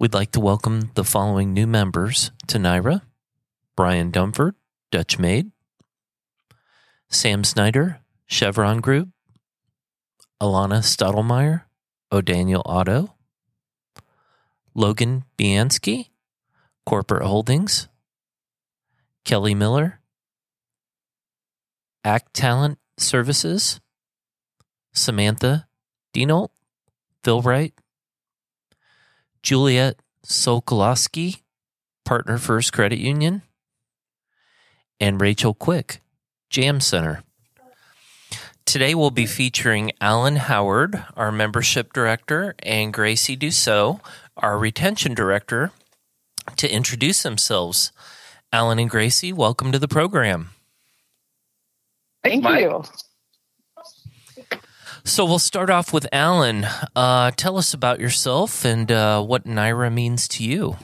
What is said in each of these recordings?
We'd like to welcome the following new members to NIHRA Brian Dumford, Dutch Made, Sam Snyder, Cheviron Group, Alana Stadelmayer, O'Daniel Auto, Logan Bianski, Khorporate Holdings, Kelly Miller, Actalent Services, Samantha Dienelt, Fill Rite, Juliet Sokolowski, Partner First Credit Union, and Rachel Quick, Jam Center. Today we'll be featuring Allen Howard, our membership director, and Gracie Dusseau, our retention director, to introduce themselves. Allen and Gracie, welcome to the program. Thank you. So we'll start off with Allen. Uh, tell us about yourself and uh, what NIHRA means to you.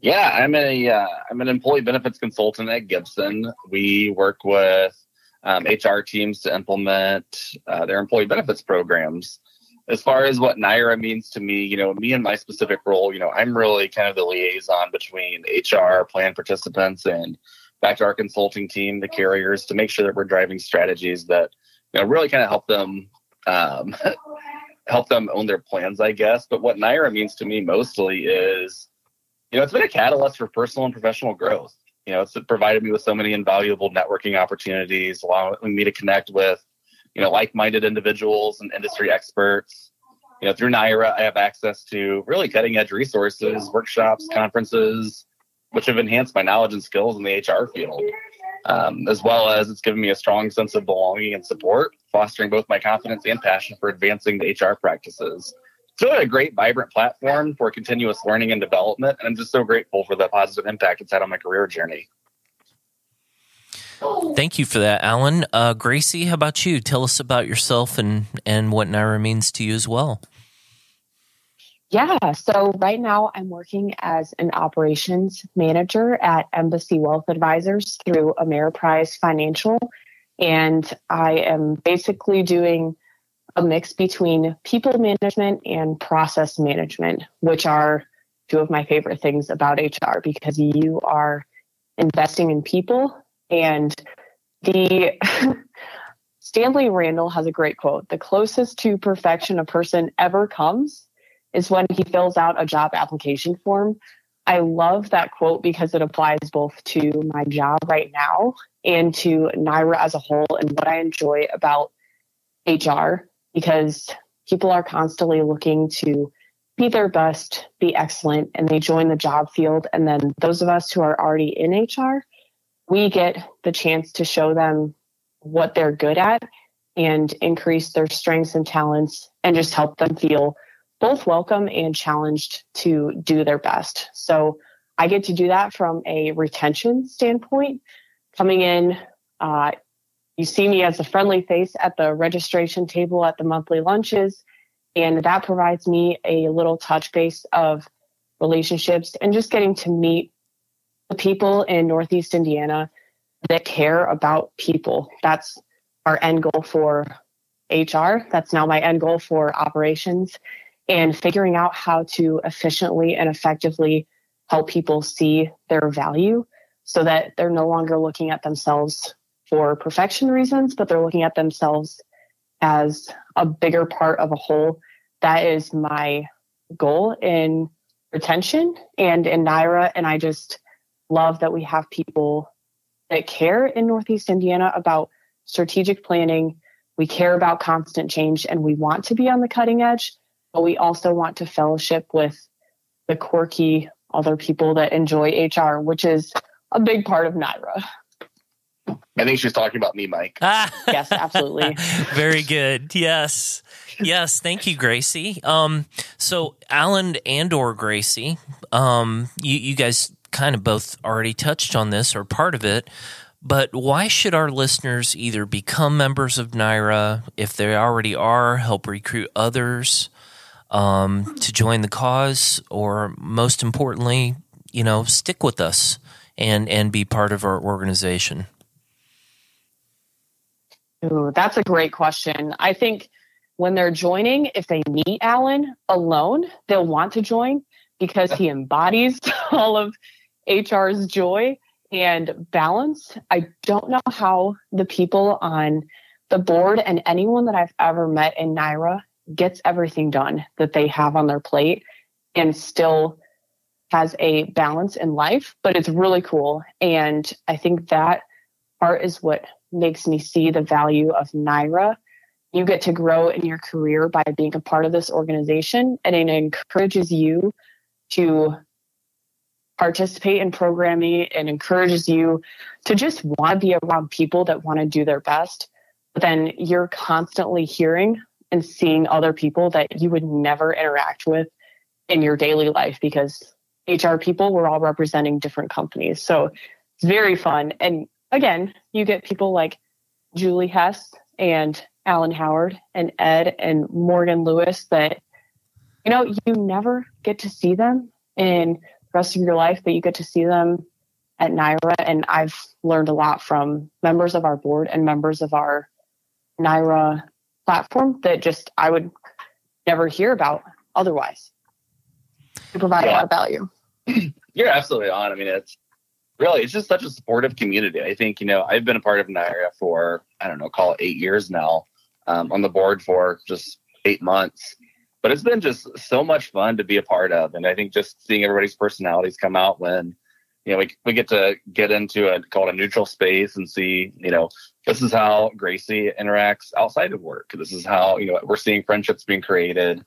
Yeah, I'm a am uh, an employee benefits consultant at Gibson. We work with um, HR teams to implement uh, their employee benefits programs. As far as what NIHRA means to me, you know, me and my specific role, you know, I'm really kind of the liaison between HR, plan participants, and back to our consulting team, the carriers, to make sure that we're driving strategies that you know really kind of help them um, help them own their plans, I guess. But what NIHRA means to me mostly is, you know, it's been a catalyst for personal and professional growth you know, it's provided me with so many invaluable networking opportunities, allowing me to connect with, you know, like-minded individuals and industry experts. You know, through NIHRA, I have access to really cutting-edge resources, workshops, conferences, which have enhanced my knowledge and skills in the HR field. Um, as well as it's given me a strong sense of belonging and support, fostering both my confidence and passion for advancing the HR practices it's really a great, vibrant platform for continuous learning and development. And I'm just so grateful for the positive impact it's had on my career journey. Thank you for that, Allen. Uh, Gracie, how about you? Tell us about yourself and, and what NIHRA means to you as well. Yeah, so right now I'm working as an operations manager at Embassy Wealth Advisors through Ameriprise Financial. And I am basically doing a mix between people management and process management, which are two of my favorite things about HR because you are investing in people. And the Stanley Randall has a great quote The closest to perfection a person ever comes is when he fills out a job application form. I love that quote because it applies both to my job right now and to NIHRA as a whole and what I enjoy about HR because people are constantly looking to be their best, be excellent, and they join the job field. And then those of us who are already in HR, we get the chance to show them what they're good at and increase their strengths and talents and just help them feel both welcome and challenged to do their best. So I get to do that from a retention standpoint, coming in, uh, you see me as a friendly face at the registration table at the monthly lunches. And that provides me a little touch base of relationships and just getting to meet the people in Northeast Indiana that care about people. That's our end goal for HR. That's now my end goal for operations and figuring out how to efficiently and effectively help people see their value so that they're no longer looking at themselves for perfection reasons, but they're looking at themselves as a bigger part of a whole. That is my goal in retention and in NIHRA. And I just love that we have people that care in Northeast Indiana about strategic planning. We care about constant change and we want to be on the cutting edge, but we also want to fellowship with the quirky other people that enjoy HR, which is a big part of NIHRA. I think she's talking about me, Mike. Ah. yes, absolutely. Very good. Yes. Yes, thank you, Gracie. Um, so Allen and or Gracie, um, you, you guys kind of both already touched on this or part of it, but why should our listeners either become members of NIHRA if they already are, help recruit others um, to join the cause, or most importantly, you know, stick with us and and be part of our organization? Ooh, that's a great question. I think when they're joining, if they meet Allen alone, they'll want to join because he embodies all of HR's joy and balance. I don't know how the people on the board and anyone that I've ever met in NIHRA gets everything done that they have on their plate and still has a balance in life, but it's really cool. And I think that part is what makes me see the value of NIHRA. You get to grow in your career by being a part of this organization, and it encourages you to participate in programming and encourages you to just want to be around people that want to do their best. But then you're constantly hearing and seeing other people that you would never interact with in your daily life because HR people were all representing different companies. So it's very fun. And again, you get people like Julie Hess and Allen Howard and Ed and Morgan Lewis that, you know, you never get to see them in the rest of your life, but you get to see them at NIHRA. And I've learned a lot from members of our board and members of our NIHRA platform that just I would never hear about otherwise. To provide yeah. a lot of value. You're absolutely on. I mean, it's really it's just such a supportive community. I think you know I've been a part of NIHRA for I don't know, call it eight years now. Um, on the board for just eight months, but it's been just so much fun to be a part of, and I think just seeing everybody's personalities come out when you know we we get to get into a called a neutral space and see you know this is how Gracie interacts outside of work. This is how you know we're seeing friendships being created.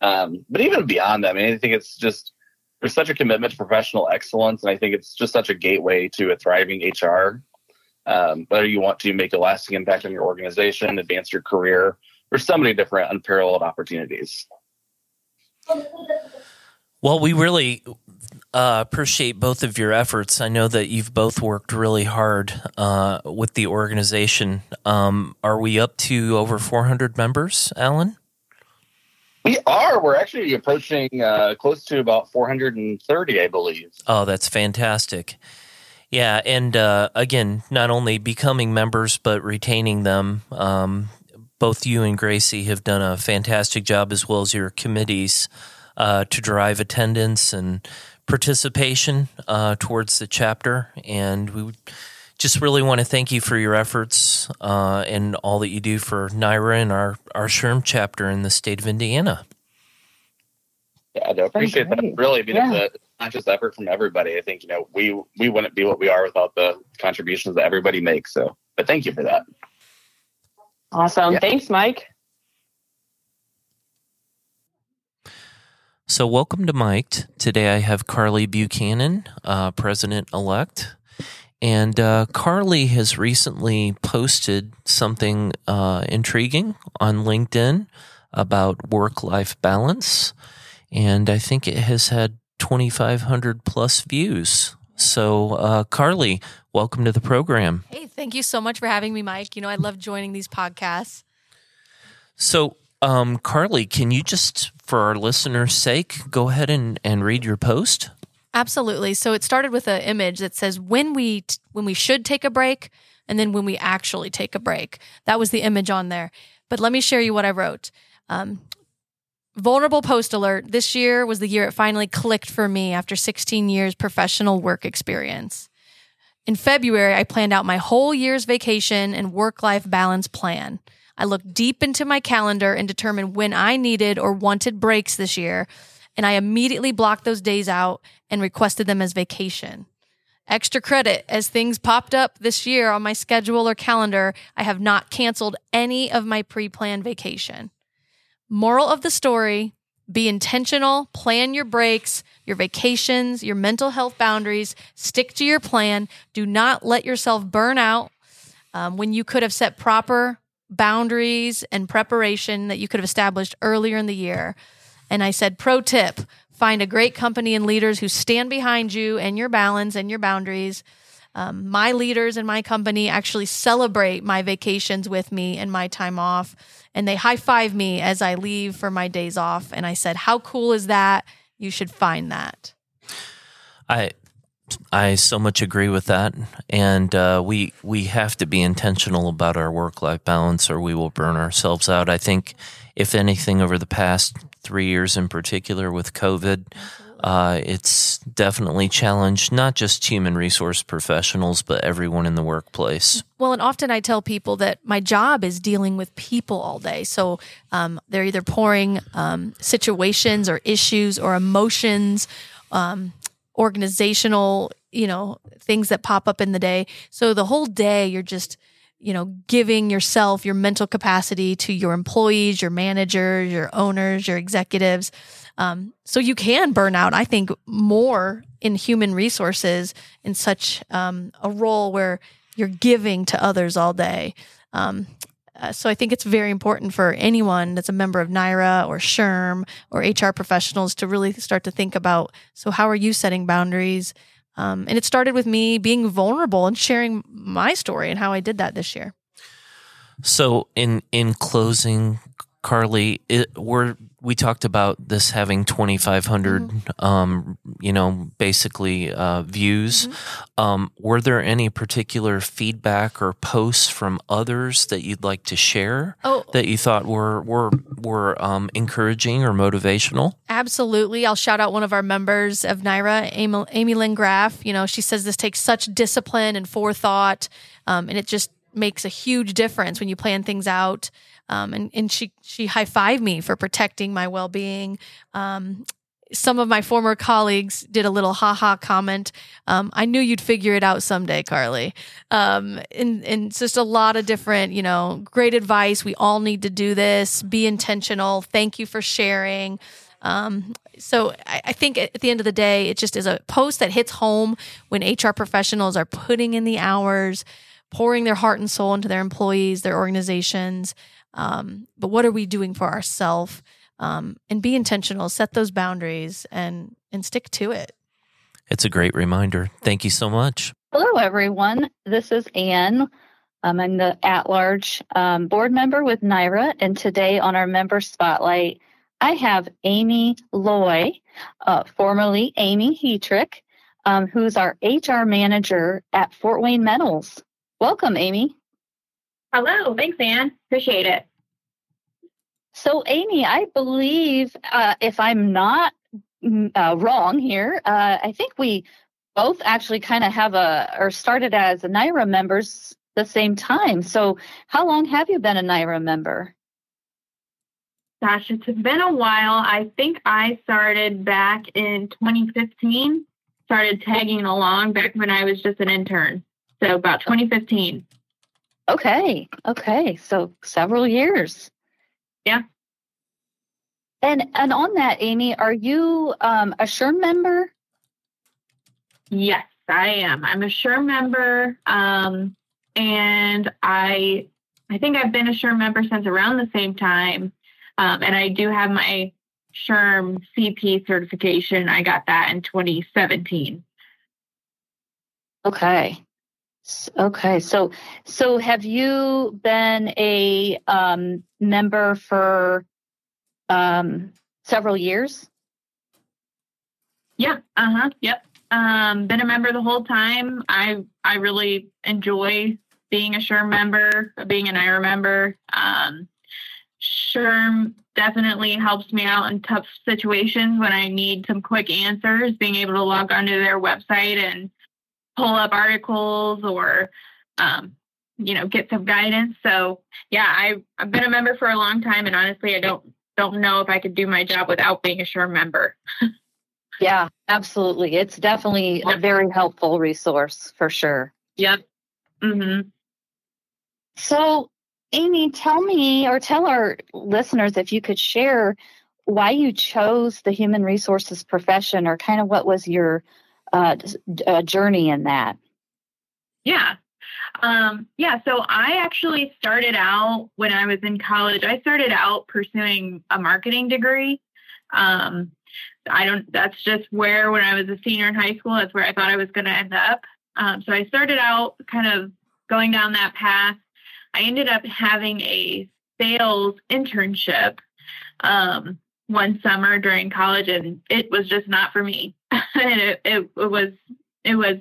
Um, but even beyond that, I mean, I think it's just there's such a commitment to professional excellence, and I think it's just such a gateway to a thriving HR. Um, whether you want to make a lasting impact on your organization, advance your career, there's so many different unparalleled opportunities. Well, we really uh, appreciate both of your efforts. I know that you've both worked really hard uh, with the organization. Um, are we up to over 400 members, Allen? We are. We're actually approaching uh, close to about 430, I believe. Oh, that's fantastic. Yeah, and uh, again, not only becoming members but retaining them. Um, both you and Gracie have done a fantastic job, as well as your committees, uh, to drive attendance and participation uh, towards the chapter. And we just really want to thank you for your efforts uh, and all that you do for NIHRA and our, our SHRM chapter in the state of Indiana. Yeah, I appreciate that. Really, I mean, yeah. it's a conscious effort from everybody. I think, you know, we, we wouldn't be what we are without the contributions that everybody makes. So, but thank you for that. Awesome. Yeah. Thanks, Mike. So, welcome to Mike. Today I have Carly Buchanan, uh, president elect. And uh, Carly has recently posted something uh, intriguing on LinkedIn about work life balance. And I think it has had 2,500 plus views. So, uh, Carly, welcome to the program. Hey, thank you so much for having me, Mike. You know, I love joining these podcasts. So, um, Carly, can you just, for our listeners' sake, go ahead and, and read your post? Absolutely. So it started with an image that says when we t- when we should take a break and then when we actually take a break. That was the image on there. But let me share you what I wrote. Um, vulnerable post alert. This year was the year it finally clicked for me after 16 years professional work experience. In February, I planned out my whole year's vacation and work life balance plan. I looked deep into my calendar and determined when I needed or wanted breaks this year and I immediately blocked those days out and requested them as vacation. Extra credit as things popped up this year on my schedule or calendar, I have not canceled any of my pre planned vacation. Moral of the story be intentional, plan your breaks, your vacations, your mental health boundaries, stick to your plan. Do not let yourself burn out um, when you could have set proper boundaries and preparation that you could have established earlier in the year. And I said, pro tip find a great company and leaders who stand behind you and your balance and your boundaries. Um, my leaders in my company actually celebrate my vacations with me and my time off, and they high five me as I leave for my days off. And I said, How cool is that? You should find that. I I so much agree with that, and uh, we we have to be intentional about our work life balance, or we will burn ourselves out. I think if anything, over the past three years in particular with COVID. Uh, it's definitely challenged not just human resource professionals, but everyone in the workplace. Well, and often I tell people that my job is dealing with people all day. So um, they're either pouring um, situations or issues or emotions, um, organizational, you know, things that pop up in the day. So the whole day you're just you know, giving yourself your mental capacity to your employees, your managers, your owners, your executives. Um, so you can burn out, I think, more in human resources in such um, a role where you're giving to others all day. Um, uh, so I think it's very important for anyone that's a member of NIHRA or SHRM or HR professionals to really start to think about so how are you setting boundaries? Um, and it started with me being vulnerable and sharing my story and how I did that this year. So in in closing, Carly, it, we're we talked about this having 2,500, mm-hmm. um, you know, basically uh, views. Mm-hmm. Um, were there any particular feedback or posts from others that you'd like to share oh. that you thought were were were um, encouraging or motivational? Absolutely. I'll shout out one of our members of NIHRA, Amy, Amy Lynn Graff. You know, she says this takes such discipline and forethought, um, and it just makes a huge difference when you plan things out. Um, and, and she, she high fived me for protecting my well being. Um, some of my former colleagues did a little haha comment. Um, I knew you'd figure it out someday, Carly. Um, and, and just a lot of different, you know, great advice. We all need to do this. Be intentional. Thank you for sharing. Um, so I, I, think at the end of the day, it just is a post that hits home when HR professionals are putting in the hours, pouring their heart and soul into their employees, their organizations. Um, but what are we doing for ourselves? Um, and be intentional, set those boundaries, and and stick to it. It's a great reminder. Thank you so much. Hello, everyone. This is Anne. I'm the at-large um, board member with NIHRA, and today on our member spotlight, I have Amy Looy, uh, formerly Amy Hetrick, um, who's our HR manager at Fort Wayne Metals. Welcome, Amy. Hello. Thanks, Anne. Appreciate it. So, Amy, I believe, uh, if I'm not mm, uh, wrong here, uh, I think we both actually kind of have a, or started as NIHRA members the same time. So, how long have you been a NIHRA member? Gosh, it's been a while. I think I started back in 2015, started tagging along back when I was just an intern. So, about 2015. Okay. Okay. So several years. Yeah. And and on that, Amy, are you um, a SHRM member? Yes, I am. I'm a SHRM member, um, and I I think I've been a SHRM member since around the same time. Um, and I do have my SHRM CP certification. I got that in 2017. Okay. Okay, so so have you been a um, member for um, several years? Yeah. Uh huh. Yep. Um, been a member the whole time. I I really enjoy being a SHRM member, being an NIHRA member. Um, SHRM definitely helps me out in tough situations when I need some quick answers. Being able to log onto their website and pull up articles or um, you know get some guidance. So yeah I, i've been a member for a long time and honestly i don't don't know if i could do my job without being a SHRM member. Yeah absolutely. It's definitely a very helpful resource for sure. Yep. Mm-hmm. so amy tell me or tell our listeners if you could share why you chose the human resources profession or kind of what was your uh, journey in that? Yeah. Um, yeah, so I actually started out when I was in college. I started out pursuing a marketing degree. Um, I don't, that's just where, when I was a senior in high school, that's where I thought I was going to end up. Um, so I started out kind of going down that path. I ended up having a sales internship um, one summer during college, and it was just not for me. and it, it, it was it was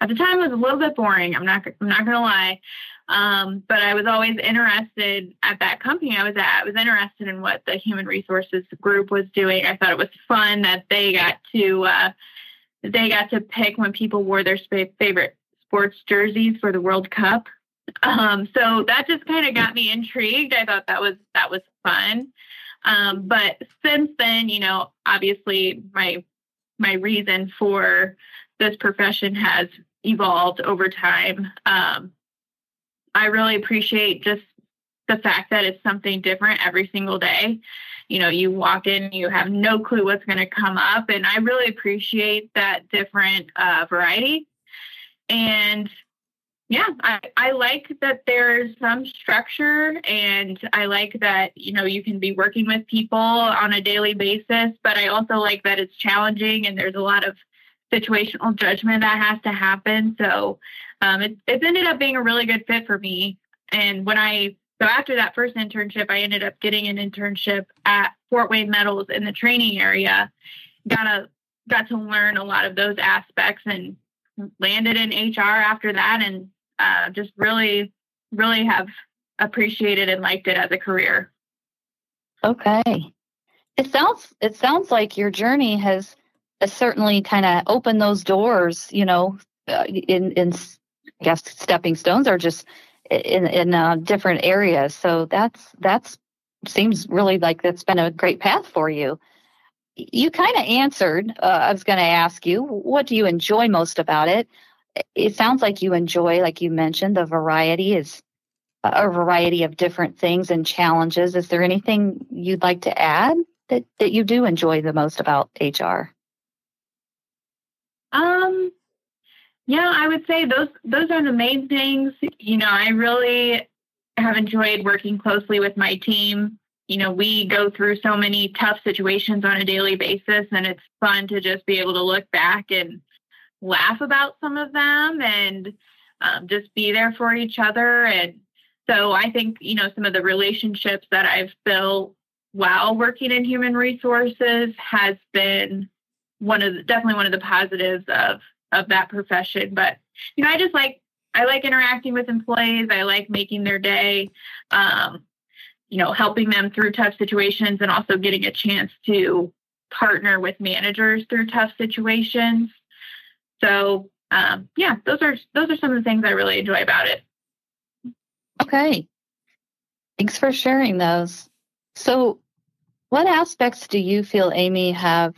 at the time it was a little bit boring. I'm not I'm not gonna lie, Um, but I was always interested at that company I was at. I was interested in what the human resources group was doing. I thought it was fun that they got to uh, they got to pick when people wore their favorite sports jerseys for the World Cup. Um, so that just kind of got me intrigued. I thought that was that was fun. Um, but since then, you know, obviously my my reason for this profession has evolved over time. Um, I really appreciate just the fact that it's something different every single day. You know, you walk in, you have no clue what's going to come up. And I really appreciate that different uh, variety. And yeah, I, I like that there's some structure and I like that, you know, you can be working with people on a daily basis, but I also like that it's challenging and there's a lot of situational judgment that has to happen. So um, it, it's ended up being a really good fit for me. And when I, so after that first internship, I ended up getting an internship at Fort Wayne Metals in the training area. Got a, got to learn a lot of those aspects and landed in HR after that and uh, just really, really have appreciated and liked it as a career. Okay. It sounds it sounds like your journey has, certainly kind of opened those doors, you know, uh, in in I guess stepping stones are just in in uh, different areas. So that's that's seems really like that's been a great path for you. You kind of answered. Uh, I was going to ask you, what do you enjoy most about it? It sounds like you enjoy, like you mentioned, the variety is a variety of different things and challenges. Is there anything you'd like to add that, that you do enjoy the most about HR? Um, yeah, I would say those those are the main things. You know, I really have enjoyed working closely with my team. You know, we go through so many tough situations on a daily basis, and it's fun to just be able to look back and laugh about some of them and um, just be there for each other. And so I think, you know, some of the relationships that I've built while working in human resources has been one of the, definitely one of the positives of of that profession. But you know, I just like I like interacting with employees. I like making their day. Um, you know, helping them through tough situations and also getting a chance to partner with managers through tough situations. So um, yeah, those are those are some of the things I really enjoy about it. Okay, thanks for sharing those. So, what aspects do you feel, Amy, have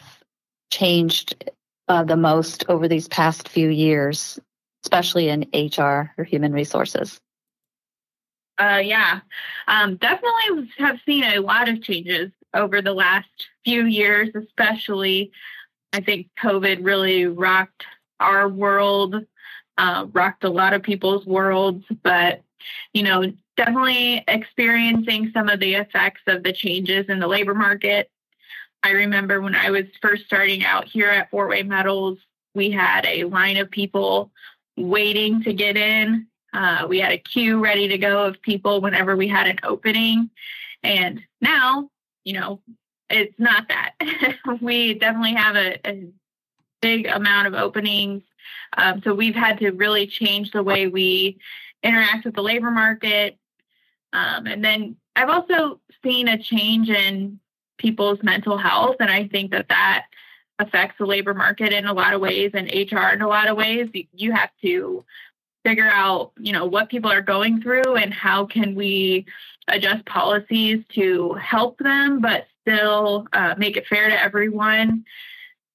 changed uh, the most over these past few years, especially in HR or human resources? Uh, yeah, um, definitely have seen a lot of changes over the last few years, especially. I think COVID really rocked our world, uh, rocked a lot of people's worlds, but you know, definitely experiencing some of the effects of the changes in the labor market. I remember when I was first starting out here at Fort Wayne Metals, we had a line of people waiting to get in. Uh, we had a queue ready to go of people whenever we had an opening. And now, you know, it's not that. we definitely have a, a big amount of openings. Um, so we've had to really change the way we interact with the labor market. Um, and then I've also seen a change in people's mental health. And I think that that affects the labor market in a lot of ways and HR in a lot of ways. You have to figure out, you know, what people are going through and how can we adjust policies to help them, but still uh, make it fair to everyone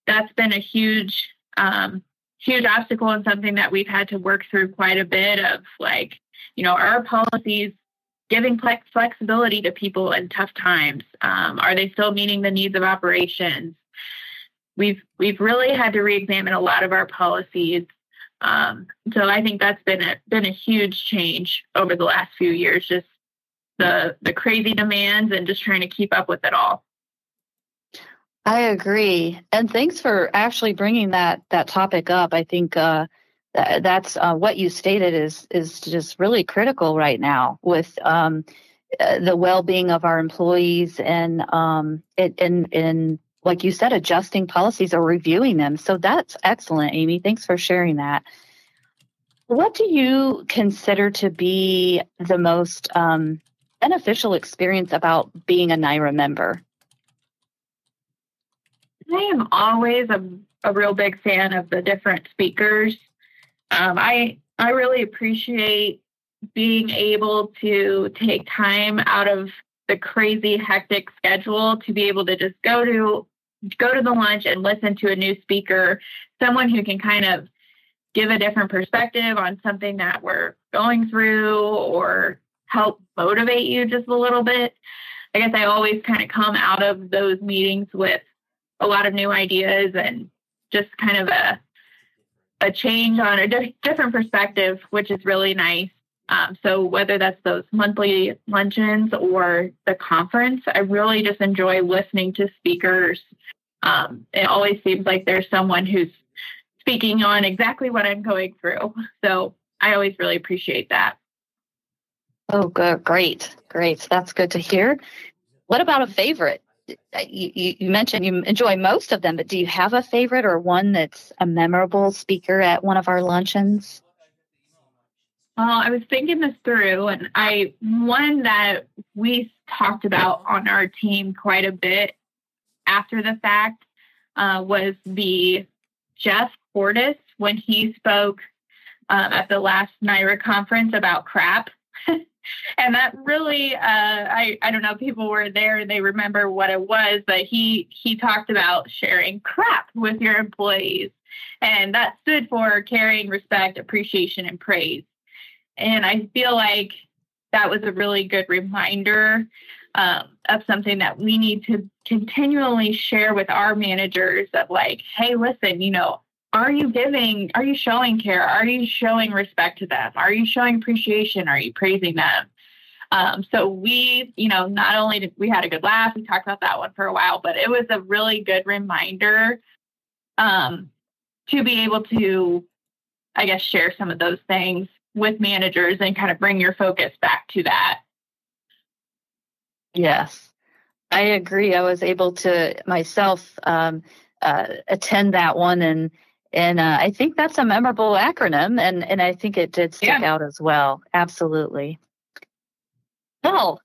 that's been a huge um, huge obstacle and something that we've had to work through quite a bit of like you know our policies giving flex- flexibility to people in tough times? Um, are they still meeting the needs of operations? We've we've really had to re-examine a lot of our policies. Um, so i think that's been a been a huge change over the last few years just the the crazy demands and just trying to keep up with it all I agree, and thanks for actually bringing that that topic up. I think uh, that, that's uh, what you stated is is just really critical right now with um, uh, the well being of our employees and um, it, and and like you said, adjusting policies or reviewing them. So that's excellent, Amy. Thanks for sharing that. what do you consider to be the most um, beneficial experience about being a NIHRA member? I am always a, a real big fan of the different speakers. Um, I I really appreciate being able to take time out of the crazy hectic schedule to be able to just go to go to the lunch and listen to a new speaker, someone who can kind of give a different perspective on something that we're going through or help motivate you just a little bit. I guess I always kind of come out of those meetings with a lot of new ideas and just kind of a a change on a di- different perspective, which is really nice. Um, so whether that's those monthly luncheons or the conference, I really just enjoy listening to speakers. Um, it always seems like there's someone who's speaking on exactly what I'm going through. So I always really appreciate that. Oh, good, great, great. That's good to hear. What about a favorite? Uh, you, you, mentioned you enjoy most of them, but do you have a favorite or one that's a memorable speaker at one of our luncheons? Well, I was thinking this through, and I one that we talked about on our team quite a bit after the fact uh, was the Jeff Fortis when he spoke um, at the last NIHRA conference about crap. and that really uh, I, I don't know people were there and they remember what it was but he he talked about sharing crap with your employees. And that stood for caring respect appreciation and praise. And i feel like that was a really good reminder um, of something that we need to continually share with our managers of like hey listen you know are you giving are you showing care? Are you showing respect to them? Are you showing appreciation? Are you praising them? Um, so we you know not only did we had a good laugh we talked about that one for a while but it was a really good reminder um, to be able to i guess share some of those things with managers and kind of bring your focus back to that. Yes. I agree. I was able to myself um, uh, attend that one and and uh, I think that's a memorable acronym, and, and I think it did stick yeah. out as well. Absolutely. Well,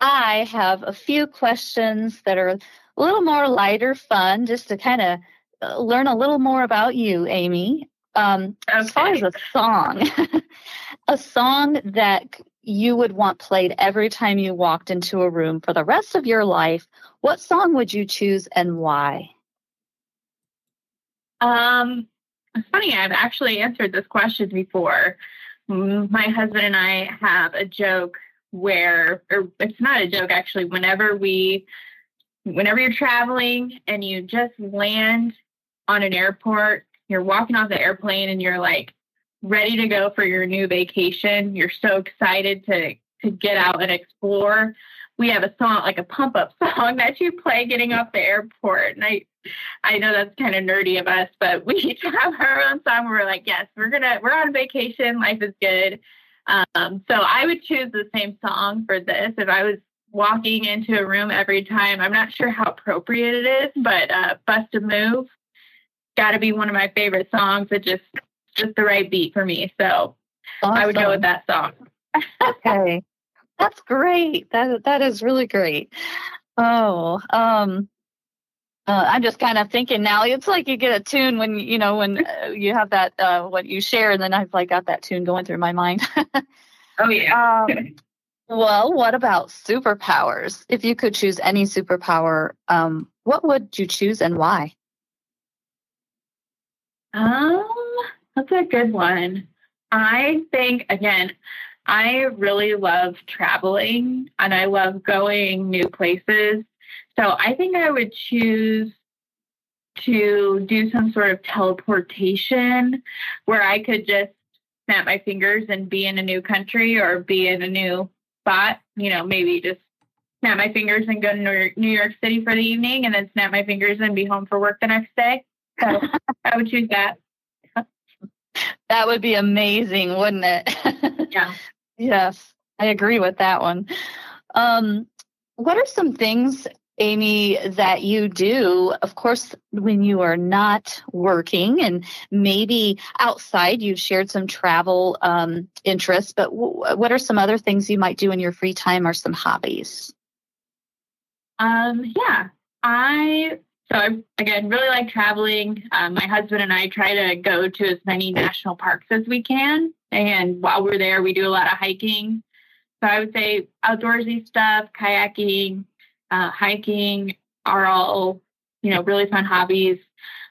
I have a few questions that are a little more lighter fun, just to kind of uh, learn a little more about you, Amy. Um, okay. As far as a song, a song that you would want played every time you walked into a room for the rest of your life, what song would you choose and why? Um, it's funny, I've actually answered this question before. My husband and I have a joke where, or it's not a joke actually, whenever we, whenever you're traveling and you just land on an airport, you're walking off the airplane and you're like ready to go for your new vacation. You're so excited to, to get out and explore. We have a song, like a pump up song that you play getting off the airport. And I, I know that's kind of nerdy of us, but we each have our own song. We're like, yes, we're gonna we're on vacation. Life is good. Um, so I would choose the same song for this if I was walking into a room every time. I'm not sure how appropriate it is, but uh, "Bust a Move" got to be one of my favorite songs. It just just the right beat for me. So awesome. I would go with that song. okay, that's great. That that is really great. Oh, um, uh, I'm just kind of thinking now. It's like you get a tune when you know when uh, you have that uh, what you share, and then I've like got that tune going through my mind. oh yeah. Um, well, what about superpowers? If you could choose any superpower, um, what would you choose and why? Um, that's a good one. I think again, I really love traveling and I love going new places. So I think I would choose to do some sort of teleportation where I could just snap my fingers and be in a new country or be in a new spot. You know, maybe just snap my fingers and go to New York City for the evening and then snap my fingers and be home for work the next day. So I would choose that. That would be amazing, wouldn't it? yeah. Yes, I agree with that one. Um, what are some things Amy, that you do. Of course, when you are not working and maybe outside, you've shared some travel um, interests, but w- what are some other things you might do in your free time or some hobbies? Um, yeah, I so I again really like traveling. Um, my husband and I try to go to as many national parks as we can, and while we're there, we do a lot of hiking. So I would say outdoorsy stuff, kayaking, uh, hiking are all you know really fun hobbies.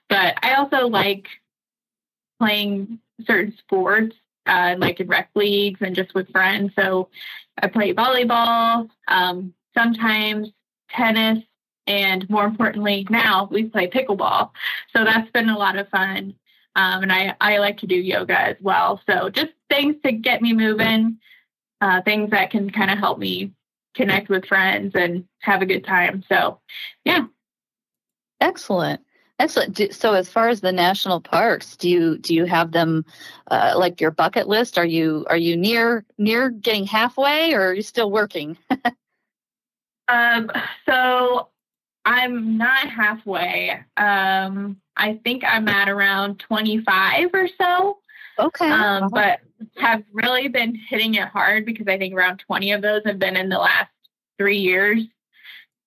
But I also like playing certain sports, uh, like in rec leagues and just with friends. So I play volleyball, um, sometimes tennis, and more importantly, now we play pickleball. So that's been a lot of fun. Um, and I, I like to do yoga as well. So just things to get me moving, uh, things that can kind of help me connect with friends and have a good time. So, yeah. Excellent. Excellent. So, as far as the national parks, do you do you have them uh, like your bucket list? Are you are you near near getting halfway, or are you still working? um. So I'm not halfway. Um. I think I'm at around 25 or so. Okay. Um, but have really been hitting it hard because I think around 20 of those have been in the last three years.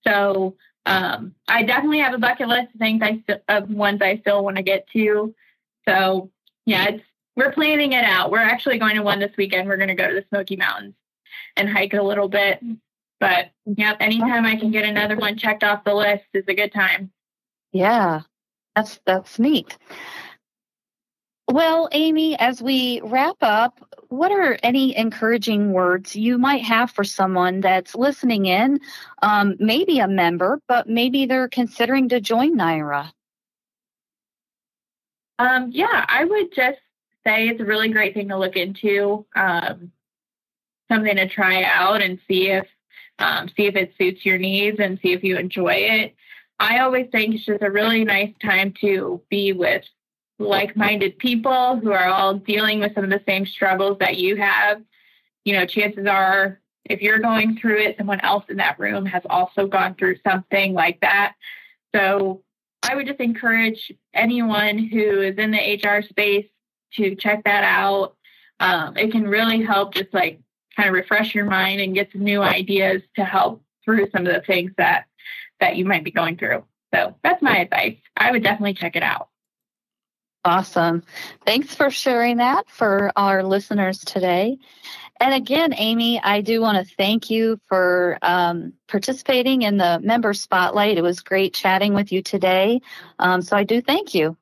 So um, I definitely have a bucket list of things I st- of ones I still want to get to. So yeah, it's we're planning it out. We're actually going to one this weekend. We're going to go to the Smoky Mountains and hike a little bit. But yeah, anytime I can get another one checked off the list is a good time. Yeah, that's that's neat. Well, Amy, as we wrap up, what are any encouraging words you might have for someone that's listening in, um, maybe a member, but maybe they're considering to join NIHRA? Um, yeah, I would just say it's a really great thing to look into, um, something to try out and see if um, see if it suits your needs and see if you enjoy it. I always think it's just a really nice time to be with like minded people who are all dealing with some of the same struggles that you have, you know, chances are if you're going through it, someone else in that room has also gone through something like that. So I would just encourage anyone who is in the HR space to check that out. Um, it can really help just like kind of refresh your mind and get some new ideas to help through some of the things that that you might be going through. So that's my advice. I would definitely check it out. Awesome. Thanks for sharing that for our listeners today. And again, Amy, I do want to thank you for um, participating in the member spotlight. It was great chatting with you today. Um, so I do thank you.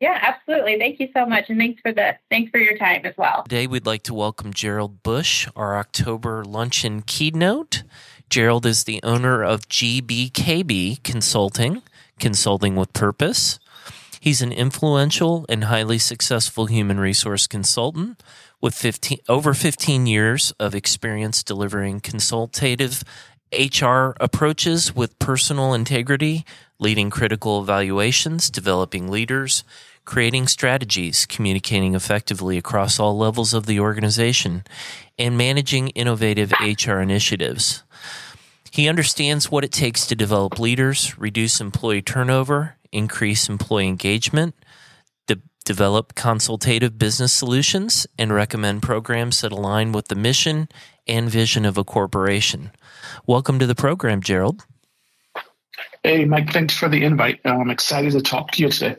Yeah, absolutely. Thank you so much, and thanks for the thanks for your time as well. Today, we'd like to welcome Gerald Bush, our October luncheon keynote. Gerald is the owner of GBKB Consulting, Consulting with Purpose. He's an influential and highly successful human resource consultant with 15, over 15 years of experience delivering consultative HR approaches with personal integrity, leading critical evaluations, developing leaders, creating strategies, communicating effectively across all levels of the organization, and managing innovative HR initiatives. He understands what it takes to develop leaders, reduce employee turnover, increase employee engagement, de- develop consultative business solutions, and recommend programs that align with the mission and vision of a corporation. Welcome to the program, Gerald. Hey, Mike, thanks for the invite. Uh, I'm excited to talk to you today.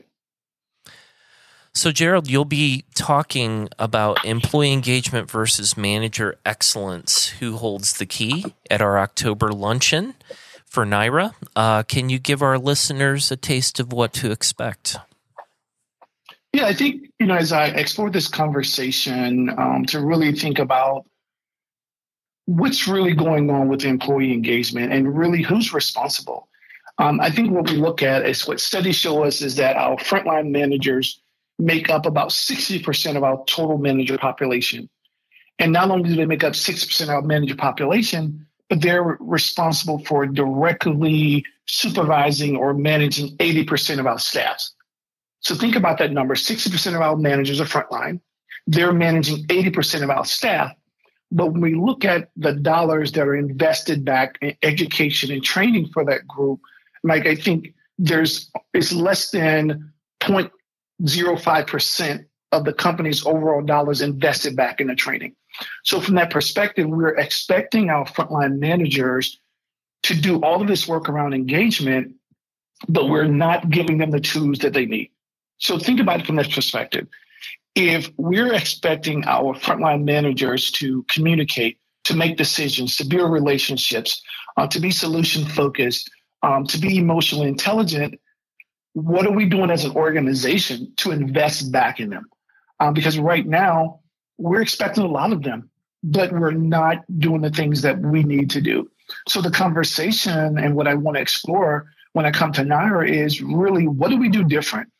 So, Gerald, you'll be talking about employee engagement versus manager excellence. Who holds the key at our October luncheon? For NIHRA. Uh, can you give our listeners a taste of what to expect? Yeah, I think, you know, as I explore this conversation, um, to really think about what's really going on with employee engagement and really who's responsible. Um, I think what we look at is what studies show us is that our frontline managers make up about 60% of our total manager population. And not only do they make up 6% of our manager population, they're responsible for directly supervising or managing 80% of our staff. So think about that number 60% of our managers are frontline. They're managing 80% of our staff. But when we look at the dollars that are invested back in education and training for that group, Mike, I think there's it's less than 0.05% of the company's overall dollars invested back in the training. So from that perspective, we're expecting our frontline managers to do all of this work around engagement, but we're not giving them the tools that they need. So think about it from this perspective. If we're expecting our frontline managers to communicate, to make decisions, to build relationships, uh, to be solution focused, um, to be emotionally intelligent, what are we doing as an organization to invest back in them? Um, because right now, we're expecting a lot of them, but we're not doing the things that we need to do. So the conversation and what I want to explore when I come to NIHRA is really what do we do different?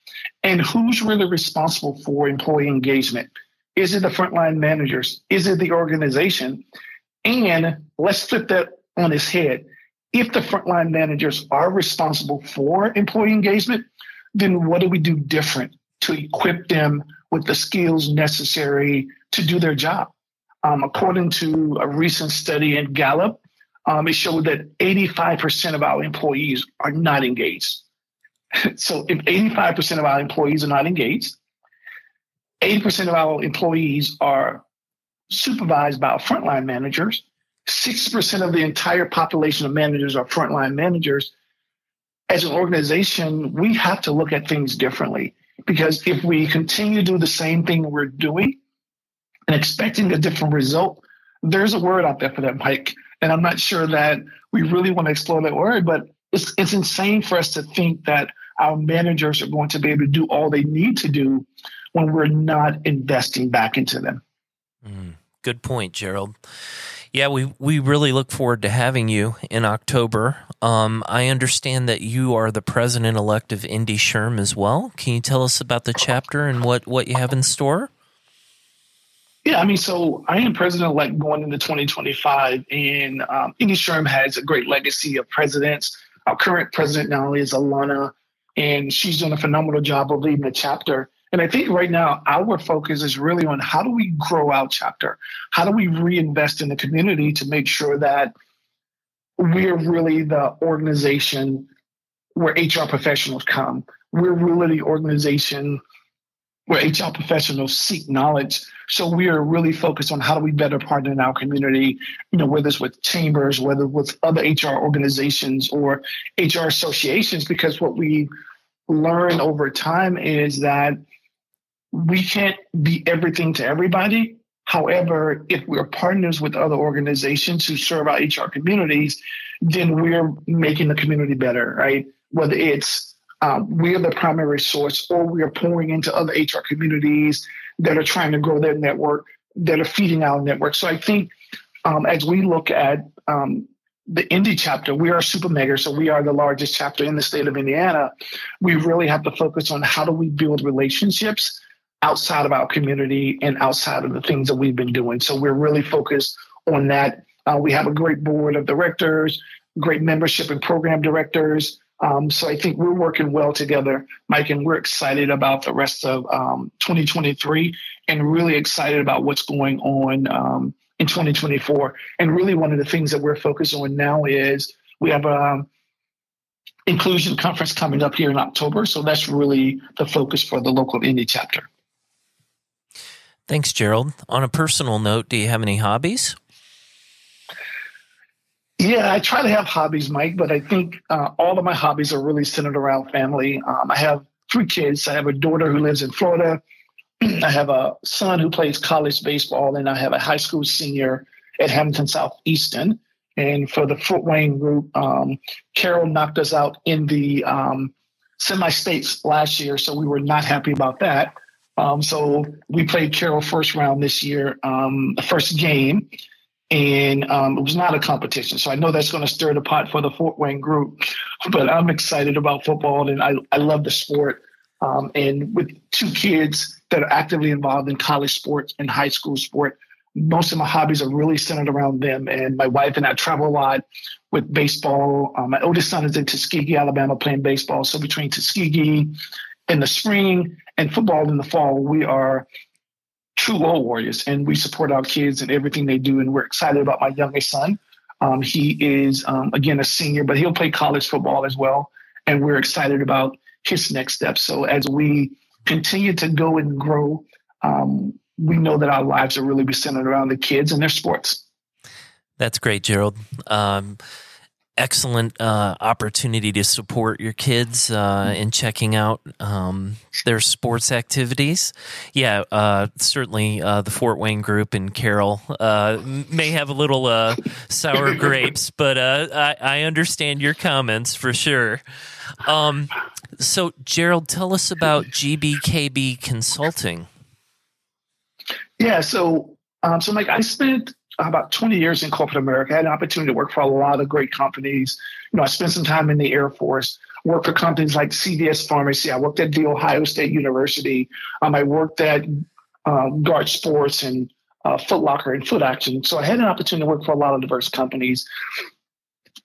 And who's really responsible for employee engagement? Is it the frontline managers? Is it the organization? And let's flip that on its head. If the frontline managers are responsible for employee engagement, then what do we do different to equip them with the skills necessary to do their job? Um, according to a recent study in Gallup, um, it showed that 85% of our employees are not engaged. so if 85% of our employees are not engaged, 80% of our employees are supervised by our frontline managers, 6% of the entire population of managers are frontline managers. As an organization, we have to look at things differently because if we continue to do the same thing we're doing and expecting a different result, there's a word out there for that, Mike. And I'm not sure that we really want to explore that word, but it's, it's insane for us to think that our managers are going to be able to do all they need to do when we're not investing back into them. Mm, good point, Gerald. Yeah, we, we really look forward to having you in October. Um, I understand that you are the president elect of Indy SHRM as well. Can you tell us about the chapter and what, what you have in store? Yeah, I mean, so I am president elect going into 2025, and um, Indy SHRM has a great legacy of presidents. Our current president only is Alana, and she's done a phenomenal job of leading the chapter. And I think right now our focus is really on how do we grow our chapter? How do we reinvest in the community to make sure that we're really the organization where HR professionals come? We're really the organization where HR professionals seek knowledge. So we are really focused on how do we better partner in our community, you know, whether it's with chambers, whether with other HR organizations or HR associations, because what we learn over time is that we can't be everything to everybody. However, if we're partners with other organizations who serve our HR communities, then we're making the community better, right? Whether it's um, we are the primary source, or we are pouring into other HR communities that are trying to grow their network, that are feeding our network. So I think um, as we look at um, the Indy chapter, we are super mega, so we are the largest chapter in the state of Indiana. We really have to focus on how do we build relationships outside of our community and outside of the things that we've been doing. So we're really focused on that. Uh, we have a great board of directors, great membership and program directors. Um, so I think we're working well together, Mike, and we're excited about the rest of um, 2023 and really excited about what's going on um, in 2024. And really, one of the things that we're focused on now is we have a inclusion conference coming up here in October. So that's really the focus for the local Indy chapter. Thanks, Gerald. On a personal note, do you have any hobbies? Yeah, I try to have hobbies, Mike, but I think uh, all of my hobbies are really centered around family. Um, I have three kids. I have a daughter who lives in Florida. I have a son who plays college baseball, and I have a high school senior at Hamilton Southeastern. And for the Fort Wayne group, um, Carroll knocked us out in the um, semi-states last year, so we were not happy about that. Um, so we played Carroll first round this year, um, the first game, and um, it was not a competition. So I know that's going to stir the pot for the Fort Wayne group, but I'm excited about football and I, I love the sport. Um, and with two kids that are actively involved in college sports and high school sport, most of my hobbies are really centered around them. And my wife and I travel a lot with baseball. Um, my oldest son is in Tuskegee, Alabama, playing baseball. So between Tuskegee in the spring and football in the fall, we are true role warriors, and we support our kids and everything they do. And we're excited about my youngest son. Um, he is um, again a senior, but he'll play college football as well, and we're excited about his next step. So as we continue to go and grow, um, we know that our lives are really be centered around the kids and their sports. That's great, Gerald. Excellent uh, opportunity to support your kids uh, in checking out um, their sports activities. Yeah, uh, certainly uh, the Fort Wayne group and Carroll uh, may have a little uh, sour grapes, but I, I, understand your comments for sure. Um, so, Gerald, tell us about GBKB Consulting. Yeah, so um, so Mike, I spent about 20 years in corporate America. I had an opportunity to work for a lot of great companies. You know, I spent some time in the Air Force, worked for companies like CVS Pharmacy. I worked at the Ohio State University. Um, I worked at um, Guard Sports and uh, Foot Locker and Foot Action. So I had an opportunity to work for a lot of diverse companies.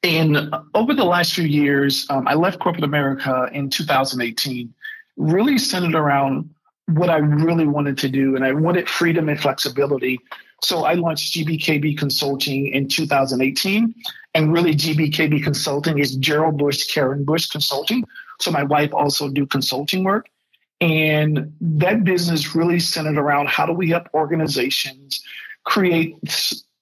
And over the last few years, um, I left corporate America in 2018, really centered around what I really wanted to do. And I wanted freedom and flexibility so I launched GBKB Consulting in 2018. And really, GBKB Consulting is Gerald Bush, Karen Bush Consulting. So my wife also do consulting work. And that business really centered around how do we help organizations create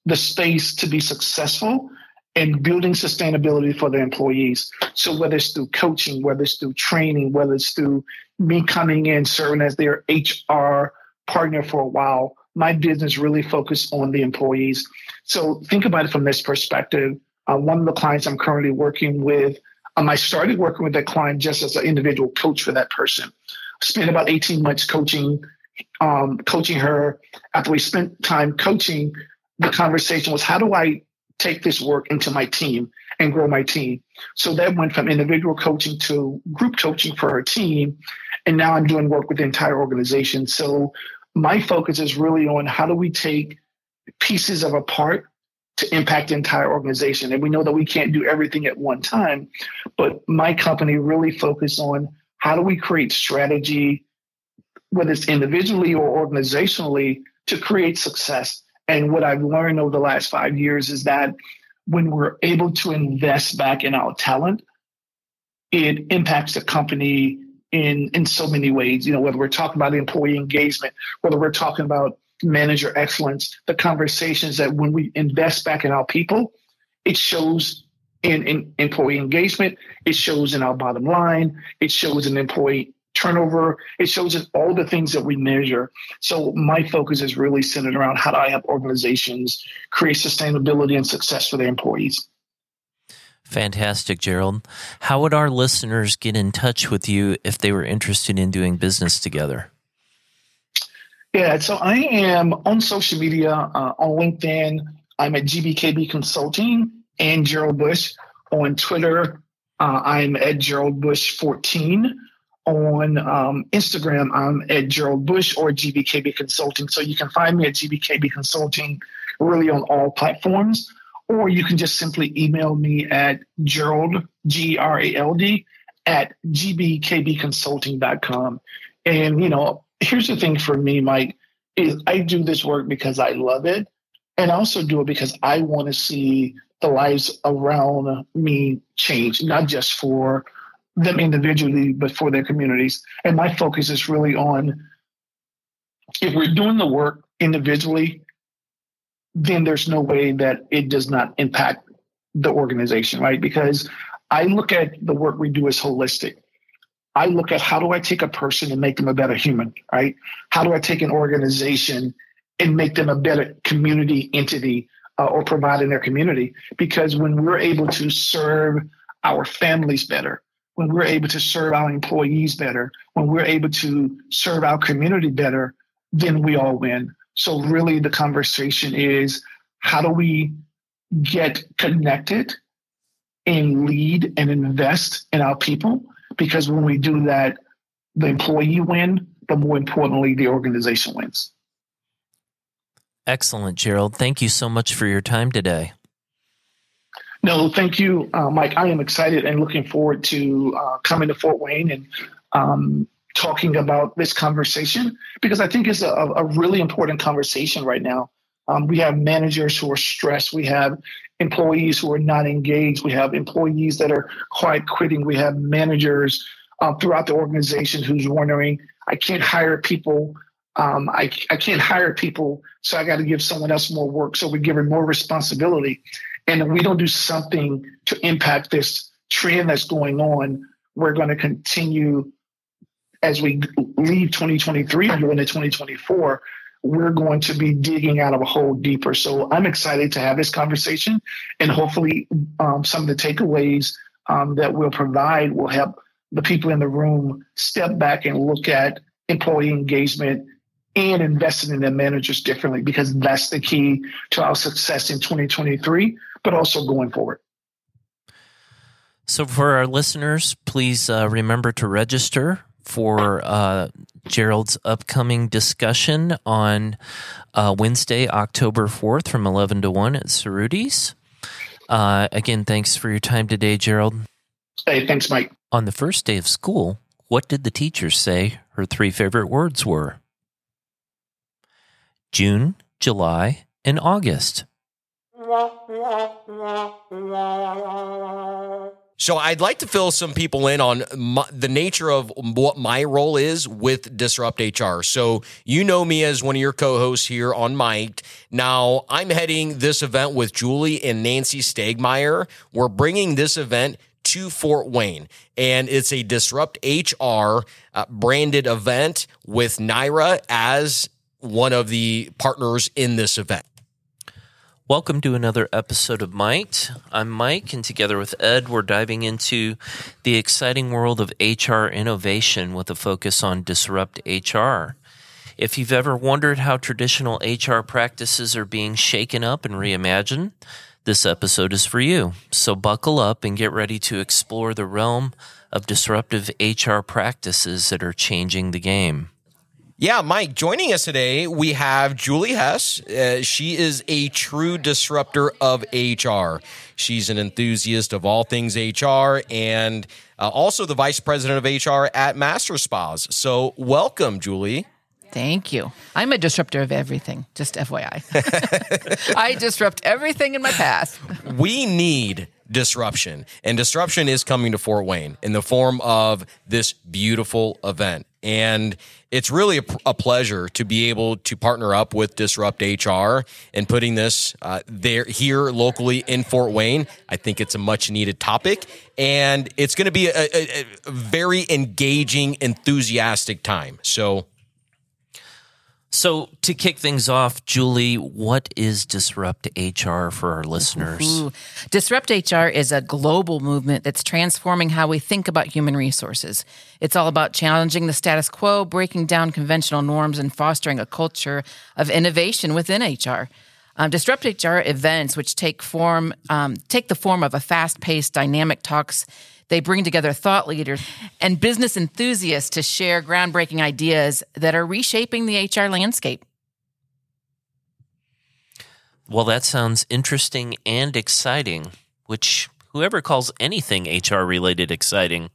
the space to be successful and building sustainability for their employees. So whether it's through coaching, whether it's through training, whether it's through me coming in, serving as their HR partner for a while, my business really focused on the employees. So think about it from this perspective. Uh, one of the clients I'm currently working with, um, I started working with that client just as an individual coach for that person. Spent about 18 months coaching, um, coaching her. After we spent time coaching, the conversation was, how do I take this work into my team and grow my team? So that went from individual coaching to group coaching for her team. And now I'm doing work with the entire organization. So my focus is really on how do we take pieces of a part to impact the entire organization. And we know that we can't do everything at one time, but my company really focus on how do we create strategy, whether it's individually or organizationally, to create success. And what I've learned over the last five years is that when we're able to invest back in our talent, it impacts the company in in so many ways. You know, whether we're talking about employee engagement, whether we're talking about manager excellence, the conversations that when we invest back in our people, it shows in, in employee engagement, it shows in our bottom line, it shows in employee turnover, it shows in all the things that we measure. So my focus is really centered around how do I help organizations create sustainability and success for their employees. Fantastic, Gerald. How would our listeners get in touch with you if they were interested in doing business together? Yeah, so I am on social media, uh, on LinkedIn. I'm at GBKB Consulting and Gerald Bush. On Twitter, uh, I'm at Gerald Bush 14. On um, Instagram, I'm at Gerald Bush or GBKB Consulting. So you can find me at GBKB Consulting really on all platforms or you can just simply email me at Gerald, G R A L D, at gbkbconsulting.com. And, you know, here's the thing for me, Mike, is I do this work because I love it. And I also do it because I want to see the lives around me change, not just for them individually, but for their communities. And my focus is really on if we're doing the work individually, then there's no way that it does not impact the organization, right? Because I look at the work we do as holistic. I look at how do I take a person and make them a better human, right? How do I take an organization and make them a better community entity uh, or provide in their community? Because when we're able to serve our families better, when we're able to serve our employees better, when we're able to serve our community better, then we all win. So really the conversation is how do we get connected and lead and invest in our people? Because when we do that, the employee win, but more importantly, the organization wins. Excellent, Gerald. Thank you so much for your time today. No, thank you, uh, Mike. I am excited and looking forward to uh, coming to Fort Wayne and um, talking about this conversation because I think it's a, a really important conversation right now. Um, we have managers who are stressed. We have employees who are not engaged. We have employees that are quiet quitting. We have managers um, throughout the organization who's wondering, I can't hire people. Um, I, I can't hire people, so I got to give someone else more work. So we're giving more responsibility. And if we don't do something to impact this trend that's going on, we're going to continue as we leave 2023 and go into 2024 we're going to be digging out of a hole deeper. So I'm excited to have this conversation, and hopefully, um, some of the takeaways um, that we'll provide will help the people in the room step back and look at employee engagement and investing in their managers differently because that's the key to our success in 2023, but also going forward. So, for our listeners, please uh, remember to register for uh, Gerald's upcoming discussion on uh, Wednesday, October 4th from 11 to 1 at Cerutti's. Uh, again, thanks for your time today, Gerald. Hey, thanks, Mike. On the first day of school, what did the teacher say her three favorite words were? June, July, and August. So I'd like to fill some people in on my, the nature of what my role is with Disrupt HR. So you know me as one of your co-hosts here on Mike. Now I'm heading this event with Julie and Nancy Stegmeyer. We're bringing this event to Fort Wayne, and it's a Disrupt HR uh, branded event with NIHRA as one of the partners in this event. Welcome to another episode of Mike. I'm Mike, and together with Ed, we're diving into the exciting world of HR innovation with a focus on disrupt HR. If you've ever wondered how traditional HR practices are being shaken up and reimagined, this episode is for you. So buckle up and get ready to explore the realm of disruptive HR practices that are changing the game. Yeah, Mike, joining us today, we have Julie Hess. Uh, she is a true disruptor of HR. She's an enthusiast of all things HR and uh, also the vice president of HR at Master Spas. So, welcome, Julie. Thank you. I'm a disruptor of everything, just FYI. I disrupt everything in my path. we need disruption, and disruption is coming to Fort Wayne in the form of this beautiful event. And it's really a, a, pleasure to be able to partner up with Disrupt HR and putting this uh, there here locally in Fort Wayne. I think it's a much needed topic, and it's going to be a, a, a very engaging, enthusiastic time. So so, to kick things off, Julie, what is Disrupt HR for our listeners? Ooh. Disrupt HR is a global movement that's transforming how we think about human resources. It's all about challenging the status quo, breaking down conventional norms, and fostering a culture of innovation within HR. Um, Disrupt HR events, which take form um, take the form of a fast paced, dynamic talks they bring together thought leaders and business enthusiasts to share groundbreaking ideas that are reshaping the HR landscape. Well, that sounds interesting and exciting, which whoever calls anything HR related exciting.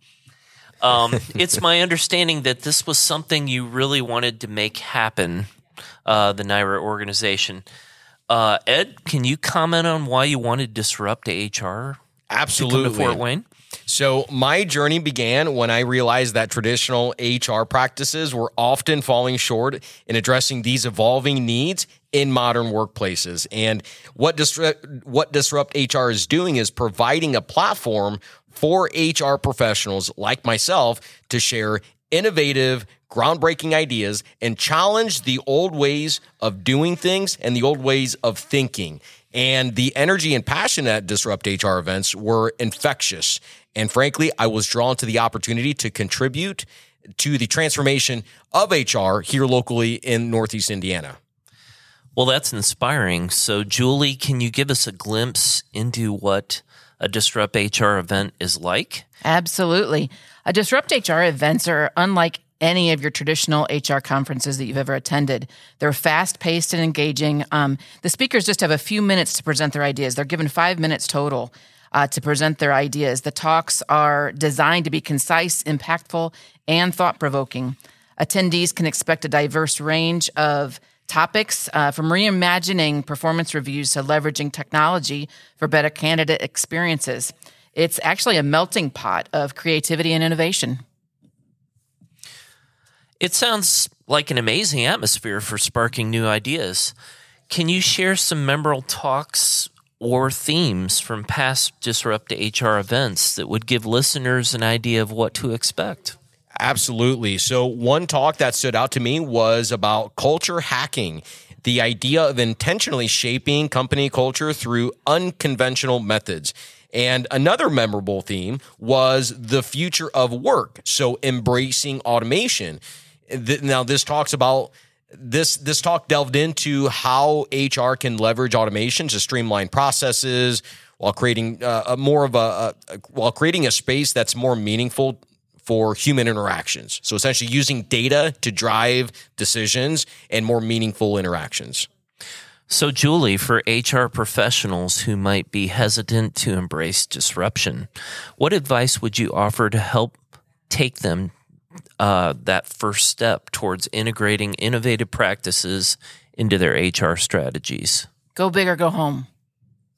Um, it's my understanding that this was something you really wanted to make happen, uh, the NIHRA organization. Uh, Ed, can you comment on why you wanted to disrupt HR? Absolutely. To Fort Wayne? So, my journey began when I realized that traditional HR practices were often falling short in addressing these evolving needs in modern workplaces. And what disrupt, what Disrupt HR is doing is providing a platform for HR professionals like myself to share innovative, groundbreaking ideas and challenge the old ways of doing things and the old ways of thinking. And the energy and passion at Disrupt HR events were infectious. And frankly, I was drawn to the opportunity to contribute to the transformation of HR here locally in Northeast Indiana. Well, that's inspiring. So, Julie, can you give us a glimpse into what a Disrupt HR event is like? Absolutely. A Disrupt HR events are unlike any of your traditional HR conferences that you've ever attended. They're fast paced and engaging. Um, the speakers just have a few minutes to present their ideas. They're given five minutes total. Uh, to present their ideas. The talks are designed to be concise, impactful, and thought provoking. Attendees can expect a diverse range of topics uh, from reimagining performance reviews to leveraging technology for better candidate experiences. It's actually a melting pot of creativity and innovation. It sounds like an amazing atmosphere for sparking new ideas. Can you share some memorable talks or themes from past Disrupt HR events that would give listeners an idea of what to expect? Absolutely. So, one talk that stood out to me was about culture hacking the idea of intentionally shaping company culture through unconventional methods. And another memorable theme was the future of work. So, embracing automation. Now, this talks about this this talk delved into how HR can leverage automation to streamline processes while creating uh, a more of a, a while creating a space that's more meaningful for human interactions. So essentially using data to drive decisions and more meaningful interactions. So, Julie, for HR professionals who might be hesitant to embrace disruption, what advice would you offer to help take them uh, that first step towards integrating innovative practices into their HR strategies? Go big or go home.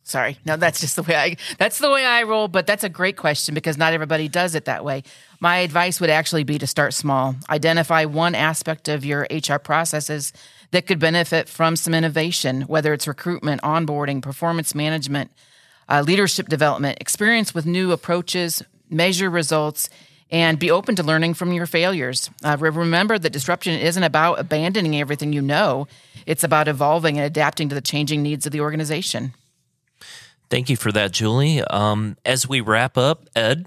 Sorry, no, that's just the way I that's the way I roll. But that's a great question because not everybody does it that way. My advice would actually be to start small. Identify one aspect of your HR processes that could benefit from some innovation, whether it's recruitment, onboarding, performance management, uh, leadership development, experience with new approaches, measure results, and be open to learning from your failures. Uh, remember that disruption isn't about abandoning everything you know, it's about evolving and adapting to the changing needs of the organization. Thank you for that, Julie. Um, as we wrap up, Ed,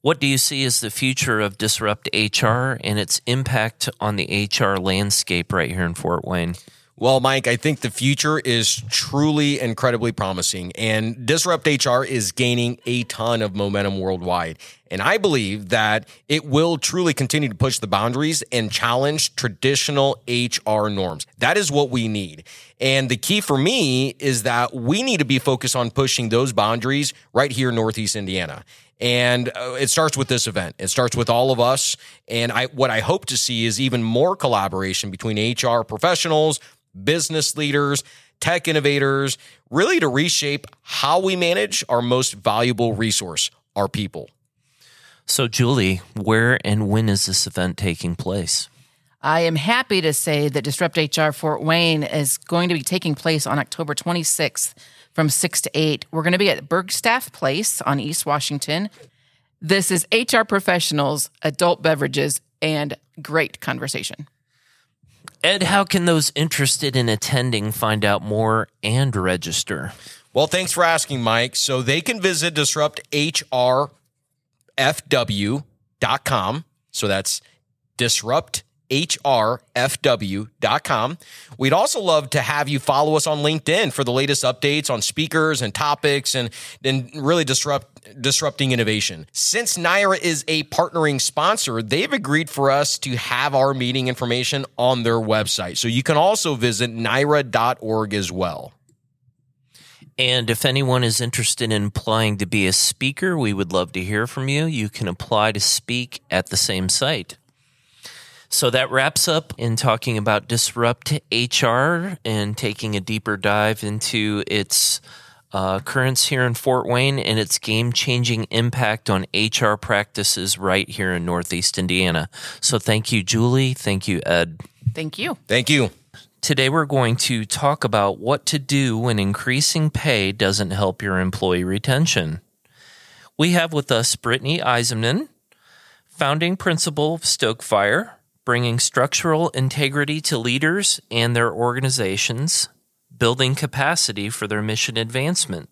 what do you see as the future of Disrupt HR and its impact on the HR landscape right here in Fort Wayne? Well, Mike, I think the future is truly incredibly promising, and Disrupt HR is gaining a ton of momentum worldwide. And I believe that it will truly continue to push the boundaries and challenge traditional HR norms. That is what we need. And the key for me is that we need to be focused on pushing those boundaries right here in Northeast Indiana. And uh, it starts with this event. It starts with all of us. And I, what I hope to see is even more collaboration between HR professionals, business leaders, tech innovators, really to reshape how we manage our most valuable resource, our people. So, Julie, where and when is this event taking place? I am happy to say that Disrupt HR Fort Wayne is going to be taking place on October 26th from 6 to 8. We're going to be at Bergstaff Place on East Washington. This is HR professionals, adult beverages, and great conversation. Ed, how can those interested in attending find out more and register? Well, thanks for asking, Mike. So they can visit disrupthrfw.com. So that's disrupt hrfw.com. We'd also love to have you follow us on LinkedIn for the latest updates on speakers and topics and, and really disrupt disrupting innovation. Since NIHRA is a partnering sponsor, they've agreed for us to have our meeting information on their website. So you can also visit nihra.org as well. And if anyone is interested in applying to be a speaker, we would love to hear from you. You can apply to speak at the same site. So that wraps up in talking about Disrupt HR and taking a deeper dive into its uh, currents here in Fort Wayne and its game changing impact on HR practices right here in Northeast Indiana. So thank you, Julie. Thank you, Ed. Thank you. Thank you. Today, we're going to talk about what to do when increasing pay doesn't help your employee retention. We have with us Britni Eisenmann, founding principal of Stokefire, bringing structural integrity to leaders and their organizations, building capacity for their mission advancement.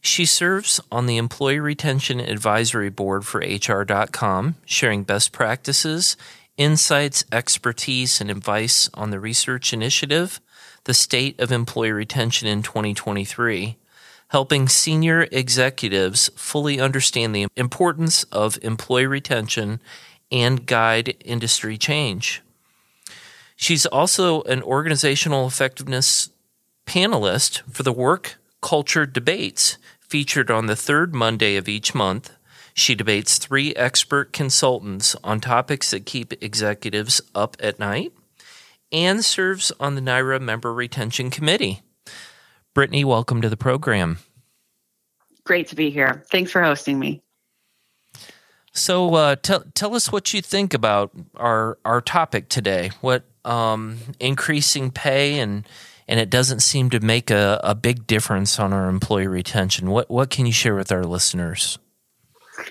She serves on the Employee Retention Advisory Board for HR.com, sharing best practices, insights, expertise, and advice on the research initiative, the state of employee retention in 2023, helping senior executives fully understand the importance of employee retention and guide industry change. She's also an organizational effectiveness panelist for the Work Culture Debates, Featured on the third Monday of each month, she debates three expert consultants on topics that keep executives up at night and serves on the NIHRA Member Retention Committee. Britni, welcome to the program. Great to be here. Thanks for hosting me. So, uh, tell tell us what you think about our our topic today. What um, increasing pay and and it doesn't seem to make a, a big difference on our employee retention. What what can you share with our listeners?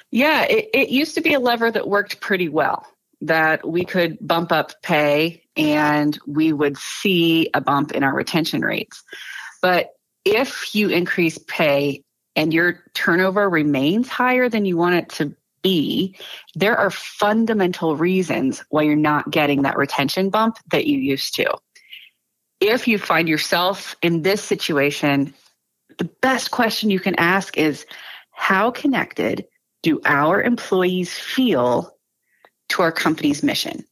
Yeah, it, it used to be a lever that worked pretty well. That we could bump up pay and we would see a bump in our retention rates. But if you increase pay and your turnover remains higher than you want it to be, there are fundamental reasons why you're not getting that retention bump that you used to. If you find yourself in this situation, the best question you can ask is how connected do our employees feel to our company's mission?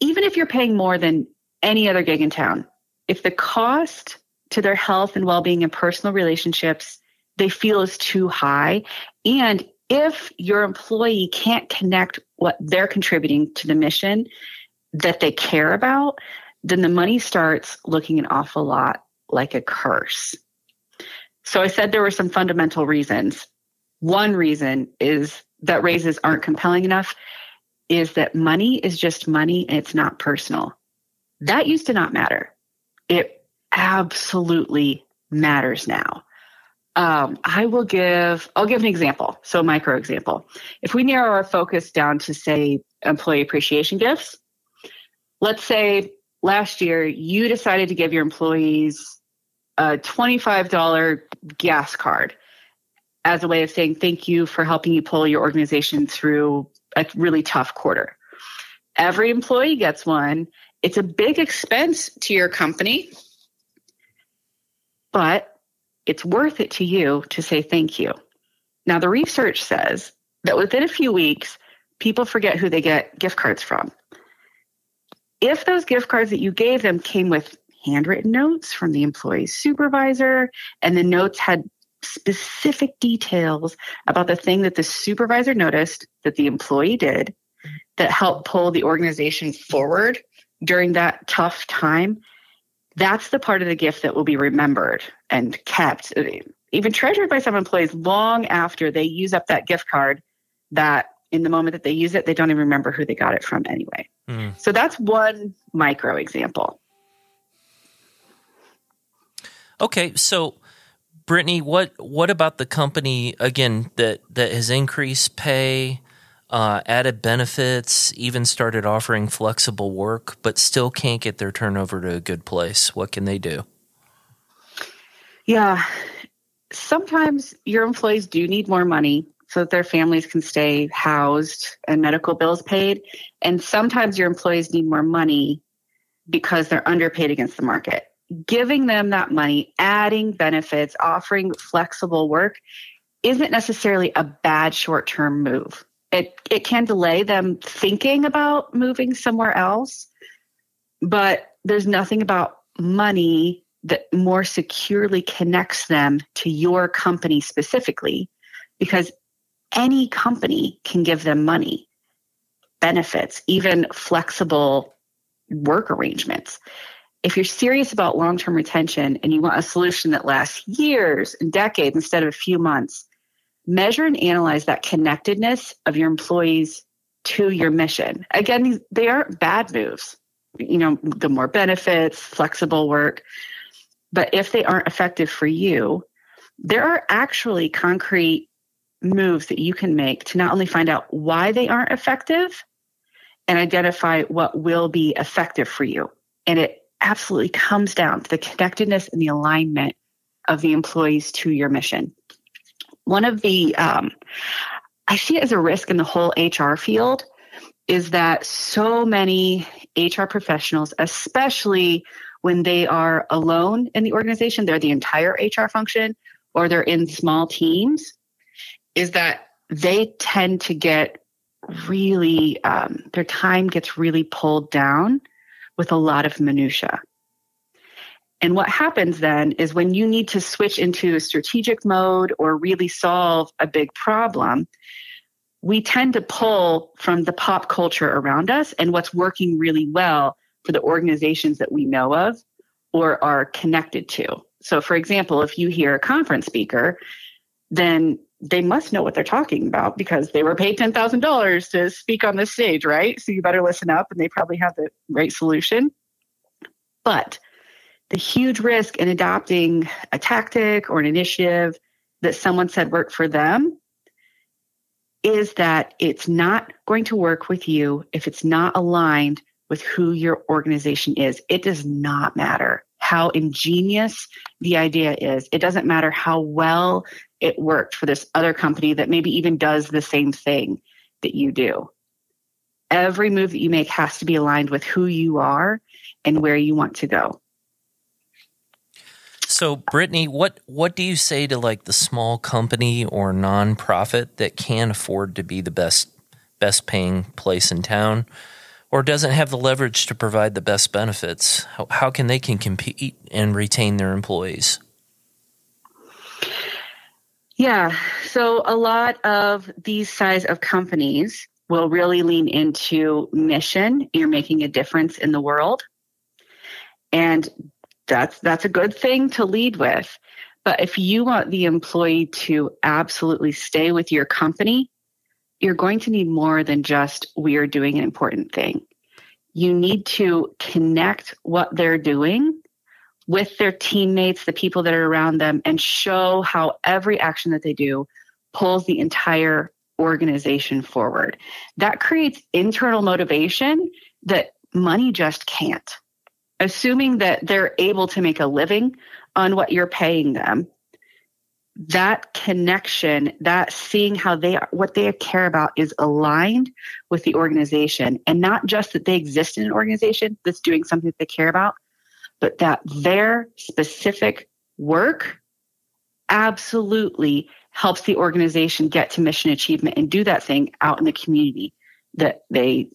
Even if you're paying more than any other gig in town, if the cost to their health and well-being and personal relationships they feel is too high and if your employee can't connect what they're contributing to the mission that they care about, then the money starts looking an awful lot like a curse. So I said there were some fundamental reasons. One reason is that raises aren't compelling enough is that money is just money and it's not personal. That used to not matter. It absolutely matters now um, I will give, I'll give an example. So, micro example. If we narrow our focus down to, say, employee appreciation gifts, let's say last year you decided to give your employees a $25 gas card as a way of saying thank you for helping you pull your organization through a really tough quarter. Every employee gets one. It's a big expense to your company, but it's worth it to you to say thank you. Now, the research says that within a few weeks, people forget who they get gift cards from. If those gift cards that you gave them came with handwritten notes from the employee's supervisor, and the notes had specific details about the thing that the supervisor noticed that the employee did that helped pull the organization forward during that tough time, that's the part of the gift that will be remembered and kept, even treasured by some employees long after they use up that gift card that in the moment that they use it, they don't even remember who they got it from anyway. Mm. So that's one micro example. Okay, so Britni, what what about the company again that that has increased pay, uh, added benefits, even started offering flexible work, but still can't get their turnover to a good place? What can they do? Yeah. Sometimes your employees do need more money so that their families can stay housed and medical bills paid. And sometimes your employees need more money because they're underpaid against the market. Giving them that money, adding benefits, offering flexible work isn't necessarily a bad short term move. It, it can delay them thinking about moving somewhere else, but there's nothing about money that more securely connects them to your company specifically because any company can give them money, benefits, even flexible work arrangements. If you're serious about long term retention and you want a solution that lasts years and decades instead of a few months, measure and analyze that connectedness of your employees to your mission. Again, they aren't bad moves. You know, the more benefits, flexible work, but if they aren't effective for you, there are actually concrete moves that you can make to not only find out why they aren't effective and identify what will be effective for you. And it absolutely comes down to the connectedness and the alignment of the employees to your mission. One of the, um, I see it as a risk in the whole HR field is that so many HR professionals, especially when they are alone in the organization, they're the entire HR function, or they're in small teams, is that they tend to get really, um, their time gets really pulled down with a lot of minutia. And what happens then is when you need to switch into a strategic mode or really solve a big problem, we tend to pull from the pop culture around us and what's working really well for the organizations that we know of or are connected to. So, for example, if you hear a conference speaker, then they must know what they're talking about because they were paid $10,000 to speak on this stage, right? So you better listen up and they probably have the right solution. But the huge risk in adopting a tactic or an initiative that someone said worked for them is that it's not going to work with you if it's not aligned with who your organization is. It does not matter how ingenious the idea is. It doesn't matter how well it worked for this other company that maybe even does the same thing that you do. Every move that you make has to be aligned with who you are and where you want to go. So, Britni, what what do you say to like the small company or nonprofit that can't afford to be the best best paying place in town, or doesn't have the leverage to provide the best benefits? How, how can they can compete and retain their employees? Yeah, so a lot of these size of companies will really lean into mission. You're making a difference in the world, and that's that's a good thing to lead with. But if you want the employee to absolutely stay with your company, you're going to need more than just we are doing an important thing. You need to connect what they're doing with their teammates, the people that are around them, and show how every action that they do pulls the entire organization forward. That creates internal motivation that money just can't assuming that they're able to make a living on what you're paying them that connection that seeing how they are what they care about is aligned with the organization. And not just that they exist in an organization that's doing something that they care about but that their specific work absolutely helps the organization get to mission achievement and do that thing out in the community that they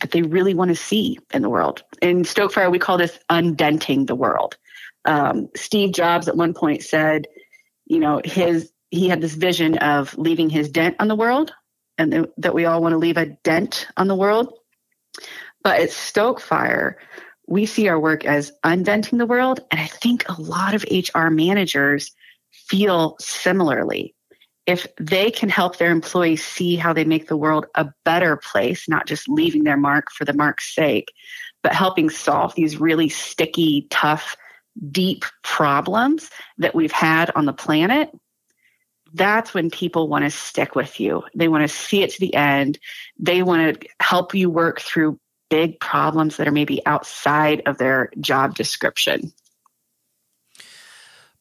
that they really want to see in the world. In Stokefire, we call this undenting the world. Um, Steve Jobs at one point said, you know, his he had this vision of leaving his dent on the world, and th- that we all want to leave a dent on the world. But at Stokefire, we see our work as undenting the world, and I think a lot of HR managers feel similarly if they can help their employees see how they make the world a better place, not just leaving their mark for the mark's sake, but helping solve these really sticky, tough, deep problems that we've had on the planet, that's when people want to stick with you. They want to see it to the end. They want to help you work through big problems that are maybe outside of their job description.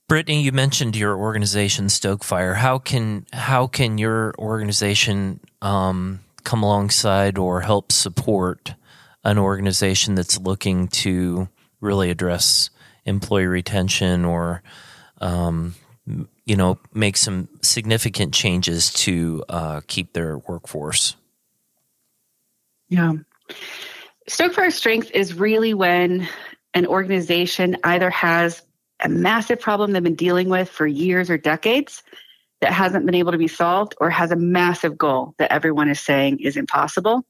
Britni, you mentioned your organization, Stokefire. How can how can your organization um, come alongside or help support an organization that's looking to really address employee retention or um, you know make some significant changes to uh, keep their workforce? Yeah. Stokefire strength is really when an organization either has a massive problem they've been dealing with for years or decades that hasn't been able to be solved or has a massive goal that everyone is saying is impossible.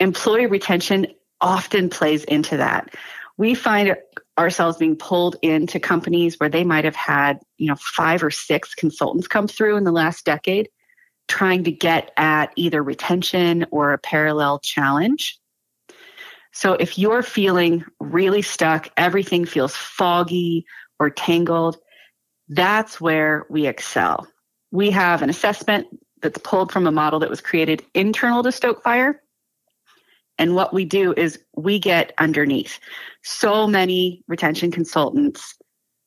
Employee retention often plays into that. We find ourselves being pulled into companies where they might have had, you know, five or six consultants come through in the last decade trying to get at either retention or a parallel challenge. So if you're feeling really stuck, everything feels foggy or tangled, that's where we excel. We have an assessment that's pulled from a model that was created internal to Stokefire. And what we do is we get underneath. So many retention consultants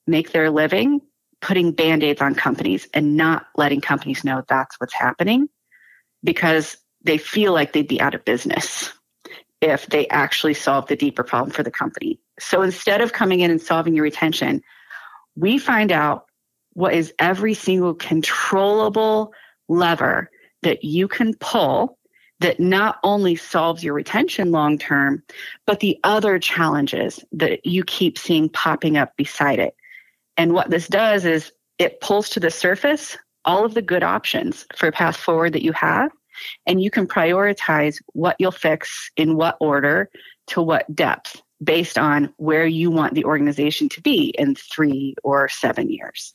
make their living putting band aids on companies and not letting companies know that's what's happening because they feel like they'd be out of business if they actually solve the deeper problem for the company. So instead of coming in and solving your retention, we find out what is every single controllable lever that you can pull that not only solves your retention long term, but the other challenges that you keep seeing popping up beside it. And what this does is it pulls to the surface all of the good options for path forward that you have, and you can prioritize what you'll fix in what order to what depth based on where you want the organization to be in three or seven years.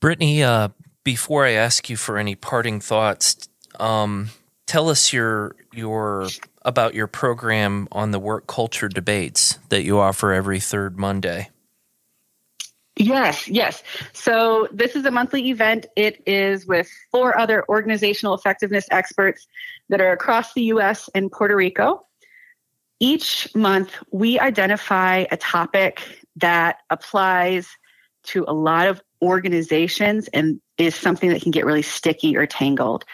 Britni, uh, before I ask you for any parting thoughts, um, tell us your your about your program on the work culture debates that you offer every third Monday. Yes, yes. So this is a monthly event. It is with four other organizational effectiveness experts that are across the US and Puerto Rico. Each month, we identify a topic that applies to a lot of organizations and is something that can get really sticky or tangled.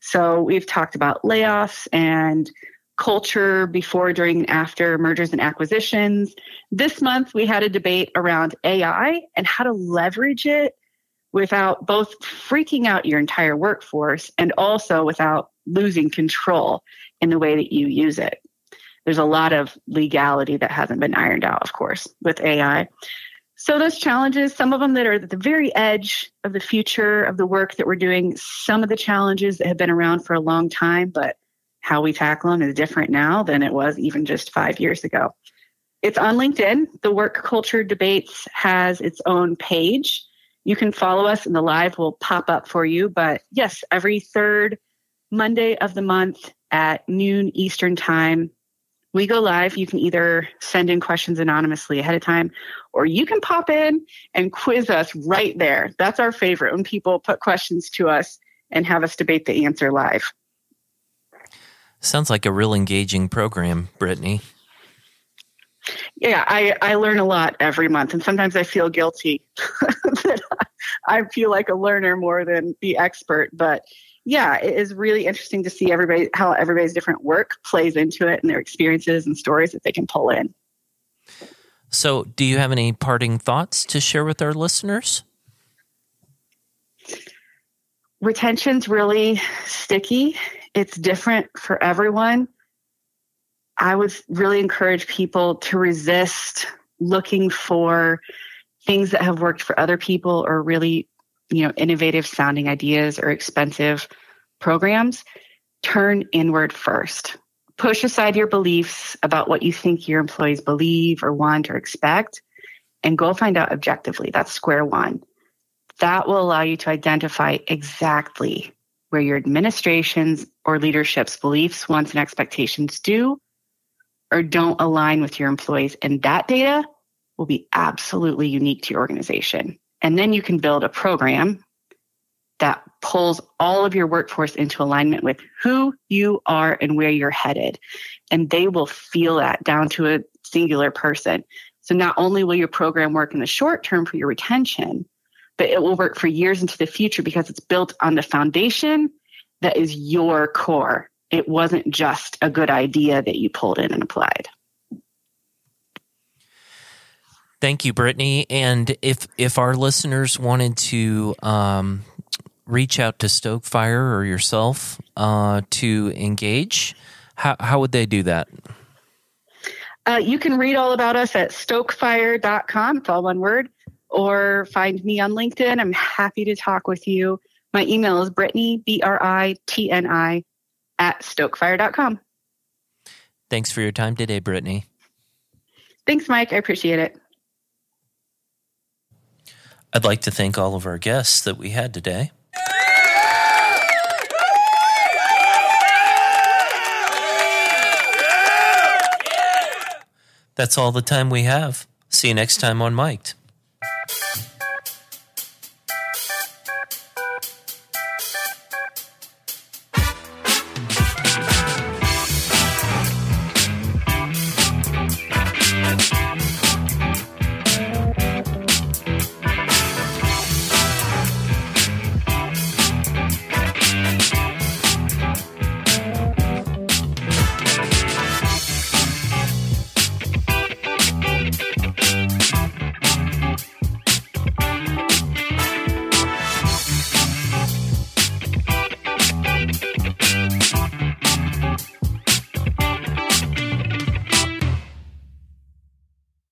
So we've talked about layoffs and culture before, during, and after mergers and acquisitions. This month, we had a debate around AI and how to leverage it without both freaking out your entire workforce and also without losing control in the way that you use it. There's a lot of legality that hasn't been ironed out, of course, with AI. So those challenges, some of them that are at the very edge of the future of the work that we're doing, some of the challenges that have been around for a long time, but how we tackle them is different now than it was even just five years ago. It's on LinkedIn. The Work Culture Debates has its own page. You can follow us and the live will pop up for you. But yes, every third Monday of the month at noon Eastern Time, we go live. You can either send in questions anonymously ahead of time, or you can pop in and quiz us right there. That's our favorite when people put questions to us and have us debate the answer live. Sounds like a real engaging program, Britni. Yeah, I, I learn a lot every month, and sometimes I feel guilty that I feel like a learner more than the expert. But yeah, it is really interesting to see everybody how everybody's different work plays into it and their experiences and stories that they can pull in. So, do you have any parting thoughts to share with our listeners? Retention's really sticky. It's different for everyone. I would really encourage people to resist looking for things that have worked for other people or really, you know, innovative sounding ideas or expensive programs. Turn inward first. Push aside your beliefs about what you think your employees believe or want or expect and go find out objectively. That's square one. That will allow you to identify exactly where your administration's or leadership's beliefs, wants, and expectations do or don't align with your employees. And that data will be absolutely unique to your organization. And then you can build a program that pulls all of your workforce into alignment with who you are and where you're headed. And they will feel that down to a singular person. So not only will your program work in the short term for your retention, but it will work for years into the future because it's built on the foundation that is your core. It wasn't just a good idea that you pulled in and applied. Thank you, Britni. And if if our listeners wanted to um, reach out to Stokefire or yourself uh, to engage, how how would they do that? Uh, you can read all about us at stokefire.com. It's all one word. Or find me on LinkedIn. I'm happy to talk with you. My email is Britni, B R I T N I, at stokefire.com. Thanks for your time today, Britni. Thanks, Mike. I appreciate it. I'd like to thank all of our guests that we had today. That's all the time we have. See you next time on Mic'd.